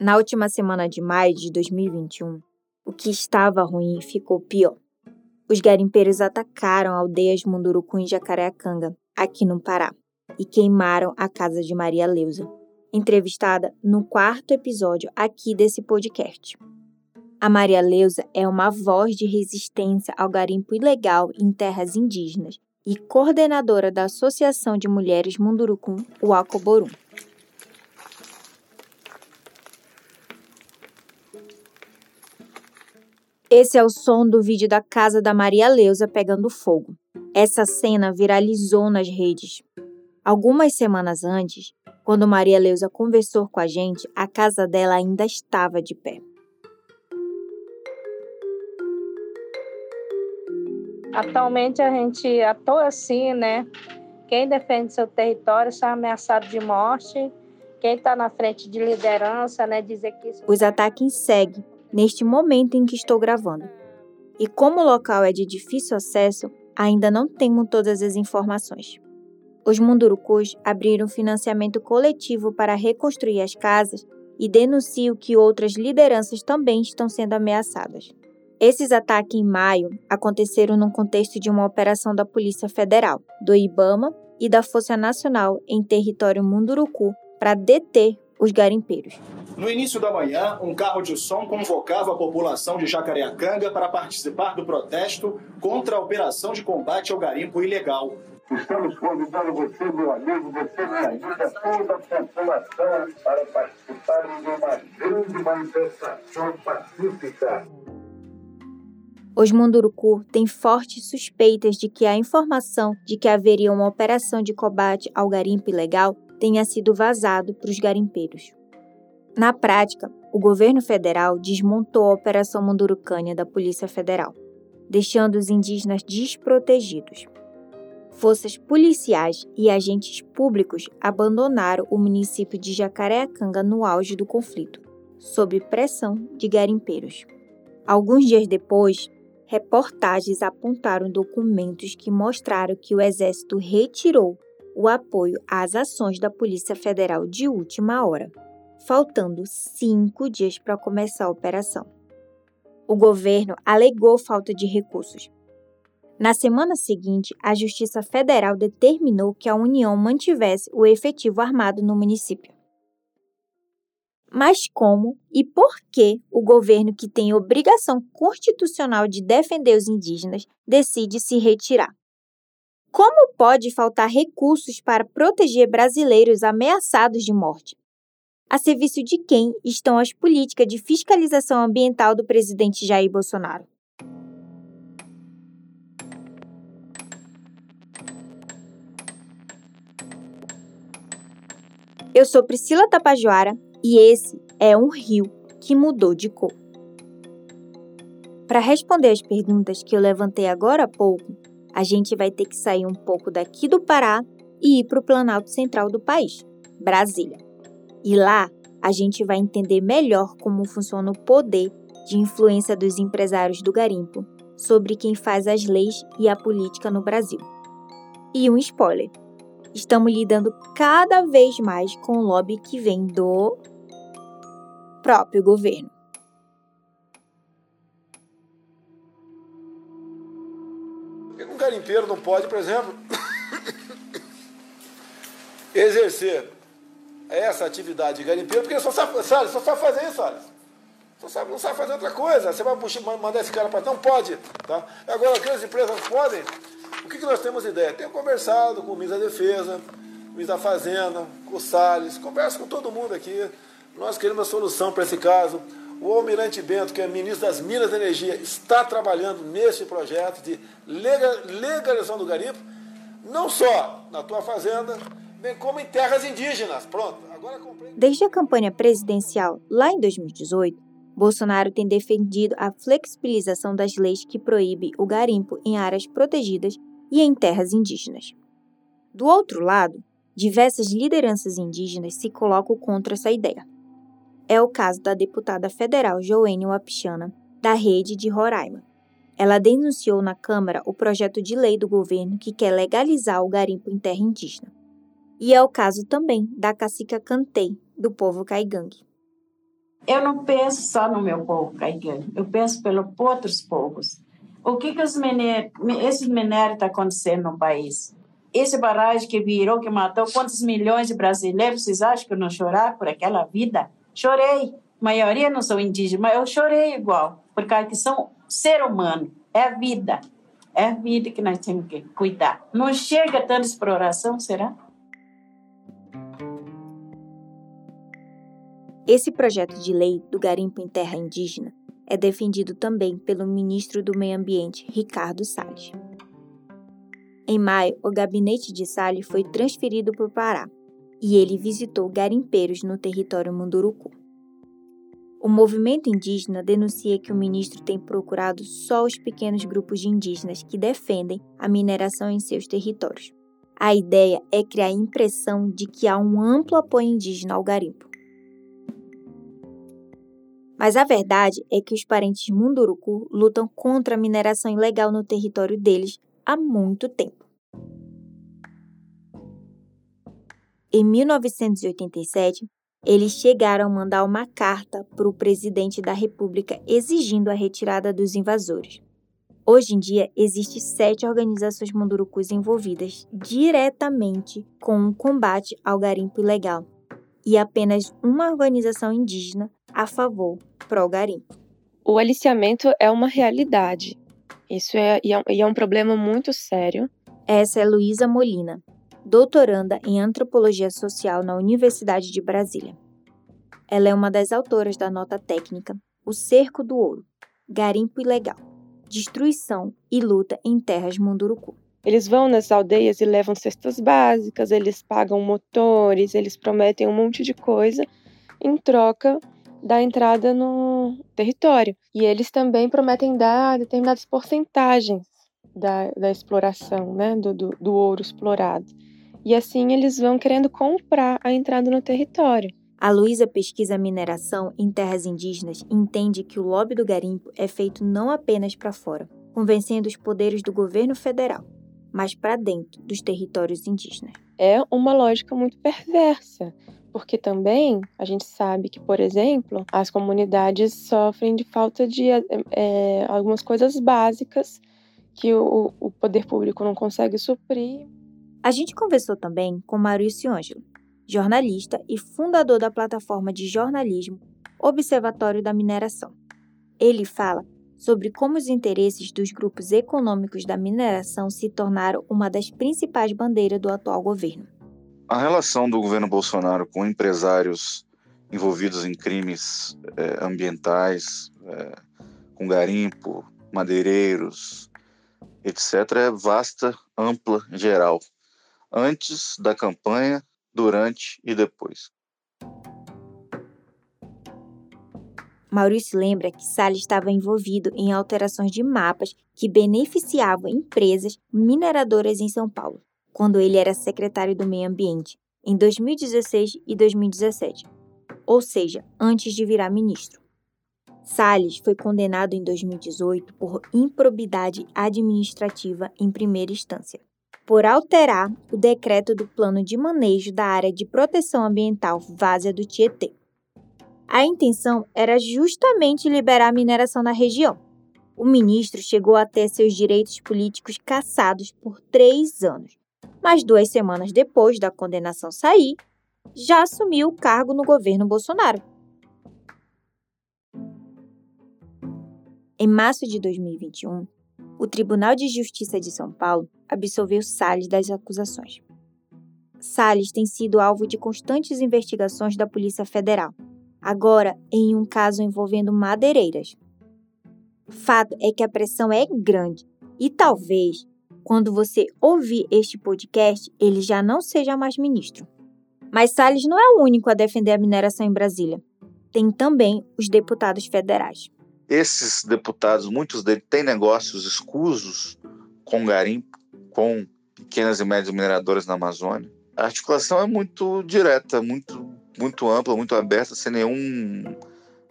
Na última semana de maio de 2021, o que estava ruim ficou pior. Os garimpeiros atacaram aldeias Munduruku em Jacareacanga, aqui no Pará, e queimaram a casa de Maria Leusa, entrevistada no quarto episódio aqui desse podcast. A Maria Leusa é uma voz de resistência ao garimpo ilegal em terras indígenas e coordenadora da Associação de Mulheres Mundurucum, o Acoborum. Esse é o som do vídeo da casa da Maria Leusa pegando fogo. Essa cena viralizou nas redes. Algumas semanas antes, quando Maria Leusa conversou com a gente, a casa dela ainda estava de pé. Atualmente a gente atua assim, né? Quem defende seu território está ameaçado de morte. Quem está na frente de liderança, né? Dizer que isso... Os ataques seguem neste momento em que estou gravando. E como o local é de difícil acesso, ainda não temos todas as informações. Os Mundurucus abriram financiamento coletivo para reconstruir as casas e denunciam que outras lideranças também estão sendo ameaçadas. Esses ataques em maio aconteceram no contexto de uma operação da Polícia Federal, do IBAMA e da Força Nacional em território Munduruku para deter os garimpeiros. No início da manhã, um carro de som convocava a população de Jacareacanga para participar do protesto contra a operação de combate ao garimpo ilegal. Estamos convidando você, meu amigo, você, minha amiga, toda a população para participarem de uma grande manifestação pacífica. Os Munduruku têm fortes suspeitas de que a informação de que haveria uma operação de combate ao garimpo ilegal tenha sido vazado para os garimpeiros. Na prática, o governo federal desmontou a Operação Mundurucânia da Polícia Federal, deixando os indígenas desprotegidos. Forças policiais e agentes públicos abandonaram o município de Jacareacanga no auge do conflito, sob pressão de garimpeiros. Alguns dias depois, reportagens apontaram documentos que mostraram que o exército retirou o apoio às ações da Polícia Federal de última hora faltando cinco dias para começar a operação. O governo alegou falta de recursos. Na semana seguinte, a Justiça Federal determinou que a União mantivesse o efetivo armado no município. Mas como e por que o governo, que tem obrigação constitucional de defender os indígenas, decide se retirar? Como pode faltar recursos para proteger brasileiros ameaçados de morte? A serviço de quem estão as políticas de fiscalização ambiental do presidente Jair Bolsonaro. Eu sou Priscila Tapajoara e esse é um rio que mudou de cor. Para responder as perguntas que eu levantei agora há pouco, a gente vai ter que sair um pouco daqui do Pará e ir para o Planalto Central do país, Brasília. E lá a gente vai entender melhor como funciona o poder de influência dos empresários do garimpo sobre quem faz as leis e a política no Brasil. E um spoiler: estamos lidando cada vez mais com o lobby que vem do próprio governo. Um garimpeiro não pode, por exemplo, exercer essa atividade de garimpeiro, porque só sabe, só sabe fazer isso, olha. Só sabe, não sabe fazer outra coisa. Você vai puxar, mandar esse cara para. Não pode. Tá? Agora, aquelas empresas podem. O que, que nós temos ideia? Tenho conversado com o ministro da Defesa, o ministro da Fazenda, com o Salles, converso com todo mundo aqui. Nós queremos uma solução para esse caso. O Almirante Bento, que é ministro das Minas e Energia, está trabalhando nesse projeto de legalização do garimpo, não só na tua fazenda, bem como em terras indígenas. Pronto. Agora comprei... Desde a campanha presidencial, lá em 2018, Bolsonaro tem defendido a flexibilização das leis que proíbe o garimpo em áreas protegidas e em terras indígenas. Do outro lado, diversas lideranças indígenas se colocam contra essa ideia. É o caso da deputada federal Joênia Wapichana, da Rede de Roraima. Ela denunciou na Câmara o projeto de lei do governo que quer legalizar o garimpo em terra indígena. E é o caso também da cacica Cantei, do povo caigangue. Eu não penso só no meu povo caicano, eu penso pelos outros povos. O que que os minério, esses minérios estão tá acontecendo no país? Esse barragem que virou, que matou quantos milhões de brasileiros, vocês acham que eu não chorar por aquela vida? Chorei. A maioria não são indígenas, mas eu chorei igual, porque são ser humano, é a vida. É a vida que nós temos que cuidar. Não chega tanta exploração, será? Esse projeto de lei do garimpo em terra indígena é defendido também pelo ministro do Meio Ambiente, Ricardo Salles. Em maio, o gabinete de Salles foi transferido para o Pará e ele visitou garimpeiros no território Munduruku. O movimento indígena denuncia que o ministro tem procurado só os pequenos grupos de indígenas que defendem a mineração em seus territórios. A ideia é criar a impressão de que há um amplo apoio indígena ao garimpo. Mas a verdade é que os parentes Munduruku lutam contra a mineração ilegal no território deles há muito tempo. Em 1987, eles chegaram a mandar uma carta para o presidente da República exigindo a retirada dos invasores. Hoje em dia, existem sete organizações mundurucus envolvidas diretamente com o combate ao garimpo ilegal e apenas uma organização indígena a favor pro garimpo. O aliciamento é uma realidade. Isso é, e é, é um problema muito sério. Essa é Luísa Molina, doutoranda em antropologia social na Universidade de Brasília. Ela é uma das autoras da nota técnica O Cerco do Ouro, Garimpo Ilegal, Destruição e Luta em Terras Munduruku. Eles vão nas aldeias e levam cestas básicas, eles pagam motores, eles prometem um monte de coisa em troca da entrada no território. E eles também prometem dar determinadas porcentagens da, da exploração, né, do, do, do ouro explorado. E assim eles vão querendo comprar a entrada no território. A Luísa pesquisa mineração em terras indígenas e entende que o lobby do garimpo é feito não apenas para fora, convencendo os poderes do governo federal, mas para dentro dos territórios indígenas. É uma lógica muito perversa, porque também a gente sabe que, por exemplo, as comunidades sofrem de falta de é, algumas coisas básicas que o, o poder público não consegue suprir. A gente conversou também com Maurício Ângelo, jornalista e fundador da plataforma de jornalismo Observatório da Mineração. Ele fala sobre como os interesses dos grupos econômicos da mineração se tornaram uma das principais bandeiras do atual governo. A relação do governo Bolsonaro com empresários envolvidos em crimes é, ambientais, é, com garimpo, madeireiros, etc., é vasta, ampla, geral, antes da campanha, durante e depois. Maurício lembra que Salles estava envolvido em alterações de mapas que beneficiavam empresas mineradoras em São Paulo quando ele era secretário do Meio Ambiente, em 2016 e 2017, ou seja, antes de virar ministro. Salles foi condenado em 2018 por improbidade administrativa em primeira instância, por alterar o decreto do plano de manejo da área de proteção ambiental Várzea do Tietê. A intenção era justamente liberar a mineração na região. O ministro chegou a ter seus direitos políticos cassados por três anos, mas duas semanas depois da condenação sair, já assumiu o cargo no governo Bolsonaro. Em março de 2021, o Tribunal de Justiça de São Paulo absolveu Salles das acusações. Salles tem sido alvo de constantes investigações da Polícia Federal, agora em um caso envolvendo madeireiras. Fato é que a pressão é grande e talvez quando você ouvir este podcast, ele já não seja mais ministro. Mas Salles não é o único a defender a mineração em Brasília. Tem também os deputados federais. Esses deputados, muitos deles têm negócios escusos com garimpo, com pequenas e médias mineradoras na Amazônia. A articulação é muito direta, muito, muito ampla, muito aberta, sem nenhum,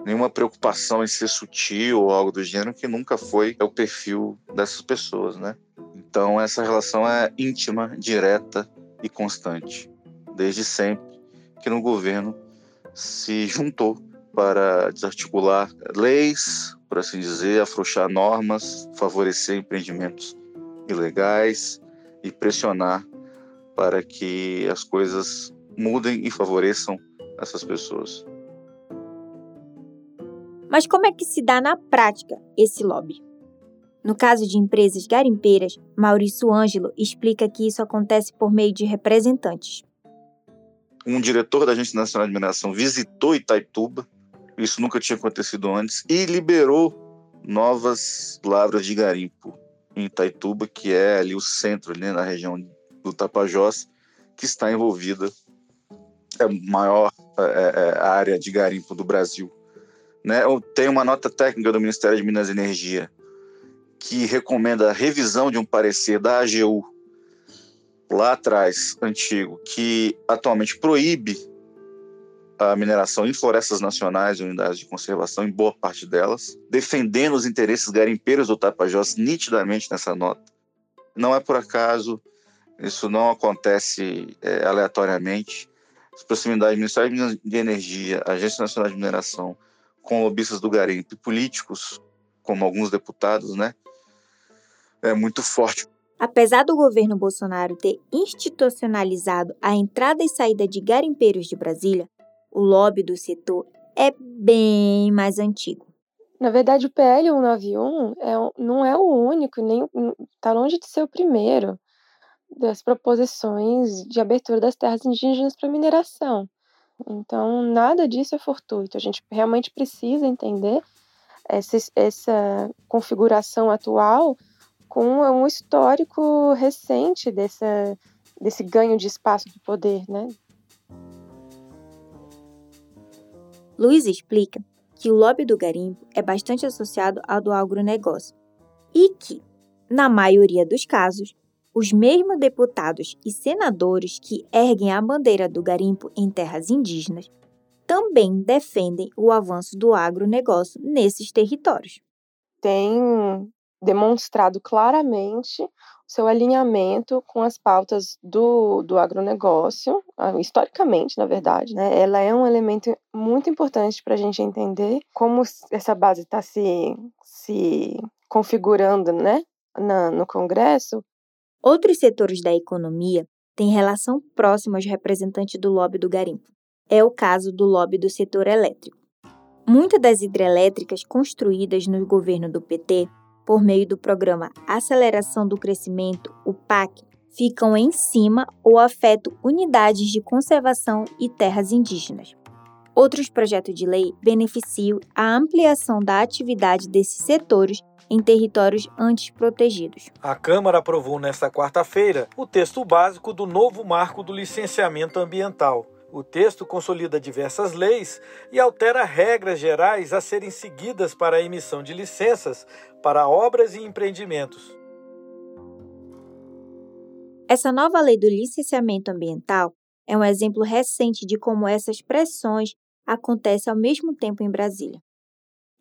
nenhuma preocupação em ser sutil ou algo do gênero, que nunca foi o perfil dessas pessoas, né? Então, essa relação é íntima, direta e constante, desde sempre que no governo se juntou para desarticular leis, por assim dizer, afrouxar normas, favorecer empreendimentos ilegais e pressionar para que as coisas mudem e favoreçam essas pessoas. Mas como é que se dá na prática esse lobby? No caso de empresas garimpeiras, Maurício Ângelo explica que isso acontece por meio de representantes. Um diretor da Agência Nacional de Mineração visitou Itaituba, isso nunca tinha acontecido antes, e liberou novas lavras de garimpo em Itaituba, que é ali o centro, né, na região do Tapajós, que está envolvida, é a maior é, é, área de garimpo do Brasil. Né? Tem uma nota técnica do Ministério de Minas e Energia que recomenda a revisão de um parecer da AGU lá atrás, antigo, que atualmente proíbe a mineração em florestas nacionais e unidades de conservação, em boa parte delas, defendendo os interesses garimpeiros do Tapajós nitidamente nessa nota. Não é por acaso, isso não acontece é, aleatoriamente. As proximidades do Ministério de Energia, Agência Nacional de Mineração, com lobistas do garimpo e políticos, como alguns deputados, né, é muito forte. Apesar do governo Bolsonaro ter institucionalizado a entrada e saída de garimpeiros de Brasília, o lobby do setor é bem mais antigo. Na verdade, o PL 191 é, não é o único, nem está longe de ser o primeiro das proposições de abertura das terras indígenas para mineração. Então, nada disso é fortuito. A gente realmente precisa entender essa, essa configuração atual com um histórico recente dessa, desse ganho de espaço de poder, né? Luiz explica que o lobby do garimpo é bastante associado ao do agronegócio e que, na maioria dos casos, os mesmos deputados e senadores que erguem a bandeira do garimpo em terras indígenas também defendem o avanço do agronegócio nesses territórios. Tem demonstrado claramente seu alinhamento com as pautas do, do agronegócio, ah, historicamente, na verdade. Né? Ela é um elemento muito importante para a gente entender como essa base está se, se configurando né? Na, no Congresso. Outros setores da economia têm relação próxima aos representantes do lobby do garimpo. É o caso do lobby do setor elétrico. Muitas das hidrelétricas construídas no governo do PT por meio do programa Aceleração do Crescimento, o PAC, ficam em cima ou afetam unidades de conservação e terras indígenas. Outros projetos de lei beneficiam a ampliação da atividade desses setores em territórios antes protegidos. A Câmara aprovou nesta quarta-feira o texto básico do novo marco do licenciamento ambiental. O texto consolida diversas leis e altera regras gerais a serem seguidas para a emissão de licenças para obras e empreendimentos. Essa nova lei do licenciamento ambiental é um exemplo recente de como essas pressões acontecem ao mesmo tempo em Brasília.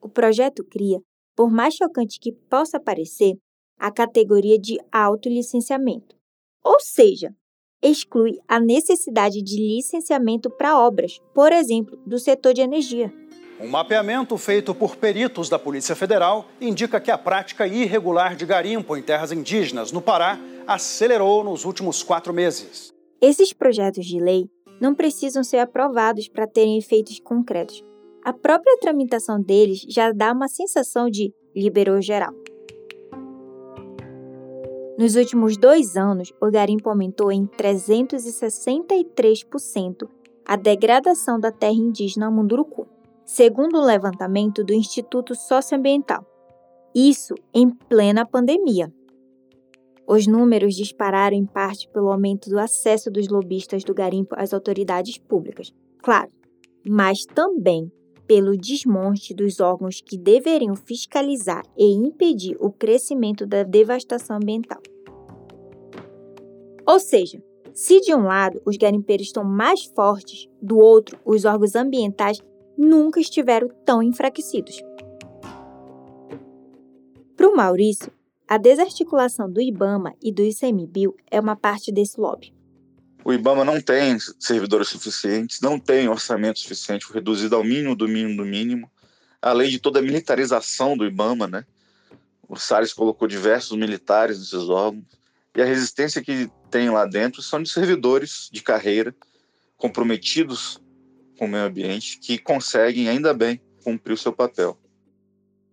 O projeto cria, por mais chocante que possa parecer, a categoria de autolicenciamento. Ou seja, exclui a necessidade de licenciamento para obras, por exemplo, do setor de energia. Um mapeamento feito por peritos da Polícia Federal indica que a prática irregular de garimpo em terras indígenas no Pará acelerou nos últimos quatro meses. Esses projetos de lei não precisam ser aprovados para terem efeitos concretos. A própria tramitação deles já dá uma sensação de liberou geral. Nos últimos dois anos, o garimpo aumentou em 363% a degradação da terra indígena Munduruku, segundo o um levantamento do Instituto Socioambiental. Isso em plena pandemia. Os números dispararam em parte pelo aumento do acesso dos lobistas do garimpo às autoridades públicas, claro, mas também pelo desmonte dos órgãos que deveriam fiscalizar e impedir o crescimento da devastação ambiental. Ou seja, se de um lado os garimpeiros estão mais fortes, do outro os órgãos ambientais nunca estiveram tão enfraquecidos. Para o Maurício, a desarticulação do IBAMA e do ICMBio é uma parte desse lobby. O IBAMA não tem servidores suficientes, não tem orçamento suficiente, reduzido ao mínimo do mínimo do mínimo, além de toda a militarização do IBAMA, né? O Salles colocou diversos militares nesses órgãos, e a resistência que tem lá dentro são de servidores de carreira comprometidos com o meio ambiente que conseguem, ainda bem, cumprir o seu papel.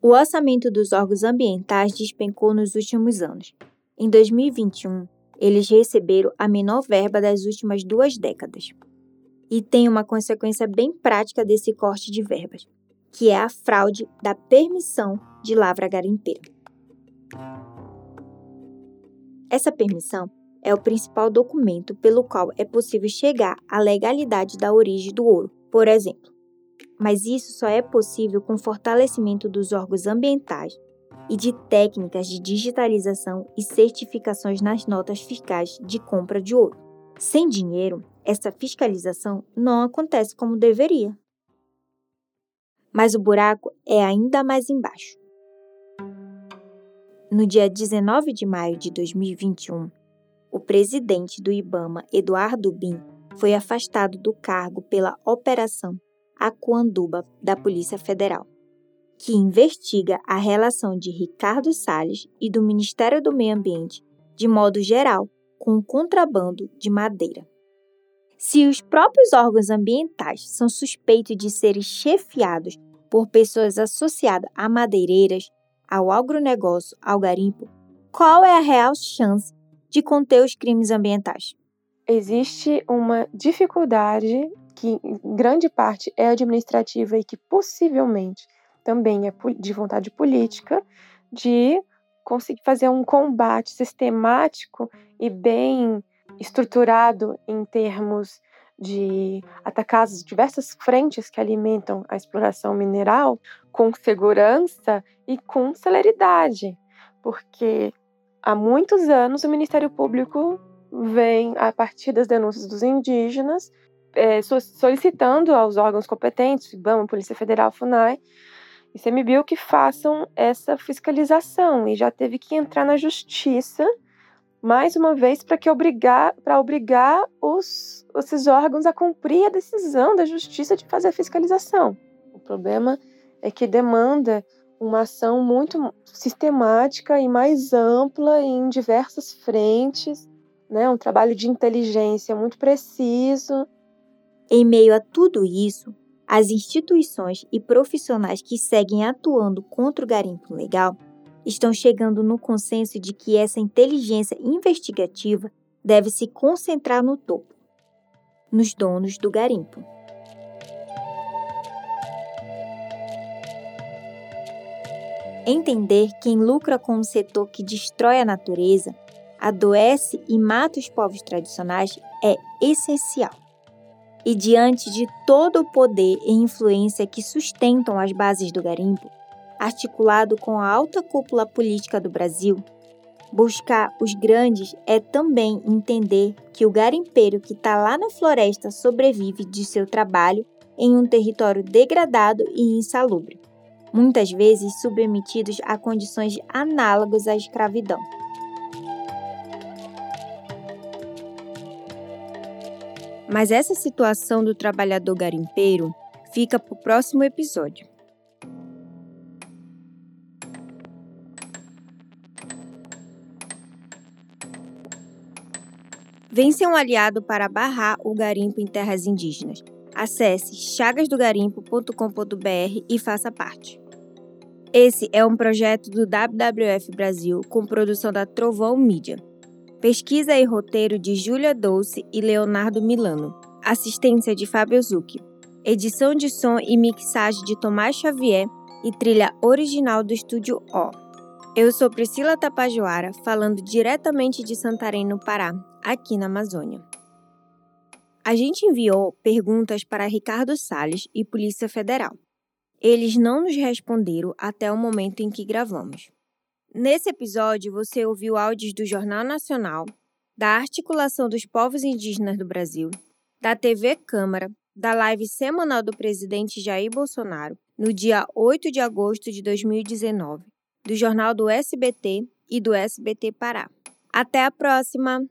O orçamento dos órgãos ambientais despencou nos últimos anos. Em 2021, eles receberam a menor verba das últimas duas décadas. E tem uma consequência bem prática desse corte de verbas, que é a fraude da permissão de lavra garimpeira. Essa permissão é o principal documento pelo qual é possível chegar à legalidade da origem do ouro, por exemplo. Mas isso só é possível com fortalecimento dos órgãos ambientais e de técnicas de digitalização e certificações nas notas fiscais de compra de ouro. Sem dinheiro, essa fiscalização não acontece como deveria. Mas o buraco é ainda mais embaixo. No dia 19 de maio de 2021, o presidente do IBAMA, Eduardo Bin, foi afastado do cargo pela Operação Aquanduba da Polícia Federal que investiga a relação de Ricardo Salles e do Ministério do Meio Ambiente, de modo geral, com o contrabando de madeira. Se os próprios órgãos ambientais são suspeitos de serem chefiados por pessoas associadas a madeireiras, ao agronegócio, ao garimpo, qual é a real chance de conter os crimes ambientais? Existe uma dificuldade que, em grande parte, é administrativa e que possivelmente também é de vontade política de conseguir fazer um combate sistemático e bem estruturado em termos de atacar as diversas frentes que alimentam a exploração mineral com segurança e com celeridade, porque há muitos anos o Ministério Público vem, a partir das denúncias dos indígenas, é, solicitando aos órgãos competentes, IBAMA, Polícia Federal, FUNAI, ICMBio que façam essa fiscalização e já teve que entrar na justiça mais uma vez para que obrigar para obrigar os esses órgãos a cumprir a decisão da justiça de fazer a fiscalização. O problema é que demanda uma ação muito sistemática e mais ampla em diversas frentes, né? Um trabalho de inteligência muito preciso. Em meio a tudo isso, as instituições e profissionais que seguem atuando contra o garimpo legal estão chegando no consenso de que essa inteligência investigativa deve se concentrar no topo, nos donos do garimpo. Entender quem lucra com um setor que destrói a natureza, adoece e mata os povos tradicionais é essencial e diante de todo o poder e influência que sustentam as bases do garimpo, articulado com a alta cúpula política do Brasil, buscar os grandes é também entender que o garimpeiro que está lá na floresta sobrevive de seu trabalho em um território degradado e insalubre, muitas vezes submetidos a condições análogas à escravidão. Mas essa situação do trabalhador garimpeiro fica para o próximo episódio. Vem um aliado para barrar o garimpo em terras indígenas. Acesse chagasdogarimpo.com.br e faça parte. Esse é um projeto do WWF Brasil com produção da Trovão Mídia. Pesquisa e roteiro de Júlia Dolce e Leonardo Milano. Assistência de Fábio Zucchi. Edição de som e mixagem de Tomás Xavier e trilha original do estúdio O. Eu sou Priscila Tapajoara, falando diretamente de Santarém, no Pará, aqui na Amazônia. A gente enviou perguntas para Ricardo Salles e Polícia Federal. Eles não nos responderam até o momento em que gravamos. Nesse episódio, você ouviu áudios do Jornal Nacional, da Articulação dos Povos Indígenas do Brasil, da TV Câmara, da live semanal do presidente Jair Bolsonaro, no dia 8 de agosto de 2019, do Jornal do SBT e do SBT Pará. Até a próxima!